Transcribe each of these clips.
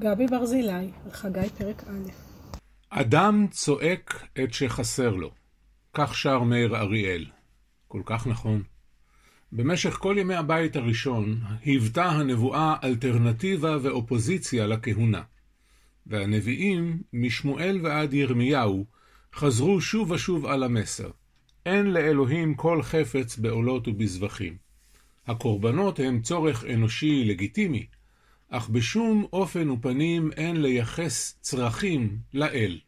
גבי ברזילי, חגי פרק א'. אדם צועק את שחסר לו. כך שר מאיר אריאל. כל כך נכון. במשך כל ימי הבית הראשון היוותה הנבואה אלטרנטיבה ואופוזיציה לכהונה. והנביאים, משמואל ועד ירמיהו, חזרו שוב ושוב על המסר. אין לאלוהים כל חפץ בעולות ובזבחים. הקורבנות הם צורך אנושי לגיטימי, אך בשום אופן ופנים אין לייחס צרכים לאל.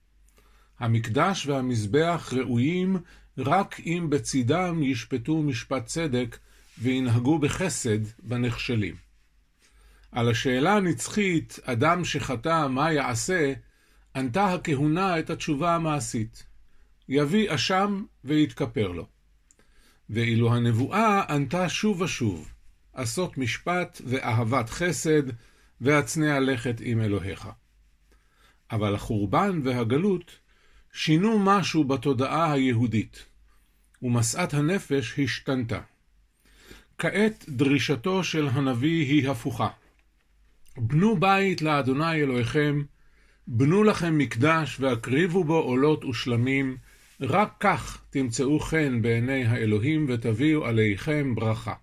המקדש והמזבח ראויים רק אם בצידם ישפטו משפט צדק וינהגו בחסד בנכשלים. על השאלה הנצחית, אדם שחטא מה יעשה, ענתה הכהונה את התשובה המעשית. יביא אשם ויתכפר לו. ואילו הנבואה ענתה שוב ושוב, עשות משפט ואהבת חסד, והצנע לכת עם אלוהיך. אבל החורבן והגלות שינו משהו בתודעה היהודית, ומשאת הנפש השתנתה. כעת דרישתו של הנביא היא הפוכה. בנו בית לאדוני אלוהיכם, בנו לכם מקדש והקריבו בו עולות ושלמים, רק כך תמצאו חן בעיני האלוהים ותביאו עליכם ברכה.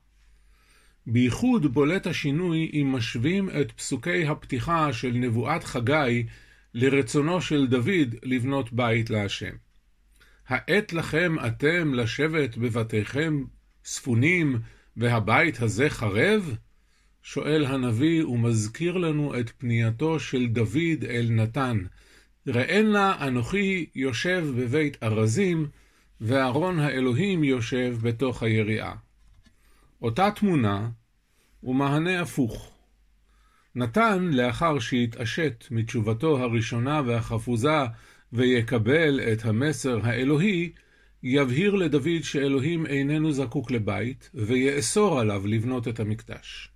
בייחוד בולט השינוי אם משווים את פסוקי הפתיחה של נבואת חגי לרצונו של דוד לבנות בית להשם. העת לכם אתם לשבת בבתיכם ספונים, והבית הזה חרב? שואל הנביא ומזכיר לנו את פנייתו של דוד אל נתן. ראנה אנוכי יושב בבית ארזים, וארון האלוהים יושב בתוך היריעה. אותה תמונה ומענה הפוך. נתן, לאחר שהתעשת מתשובתו הראשונה והחפוזה ויקבל את המסר האלוהי, יבהיר לדוד שאלוהים איננו זקוק לבית, ויאסור עליו לבנות את המקדש.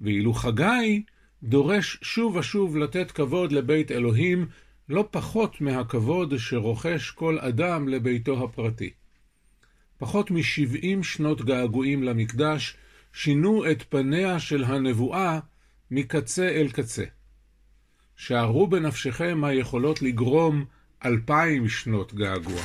ואילו חגי דורש שוב ושוב לתת כבוד לבית אלוהים, לא פחות מהכבוד שרוכש כל אדם לביתו הפרטי. פחות משבעים שנות געגועים למקדש שינו את פניה של הנבואה מקצה אל קצה. שערו בנפשכם היכולות לגרום אלפיים שנות געגוע.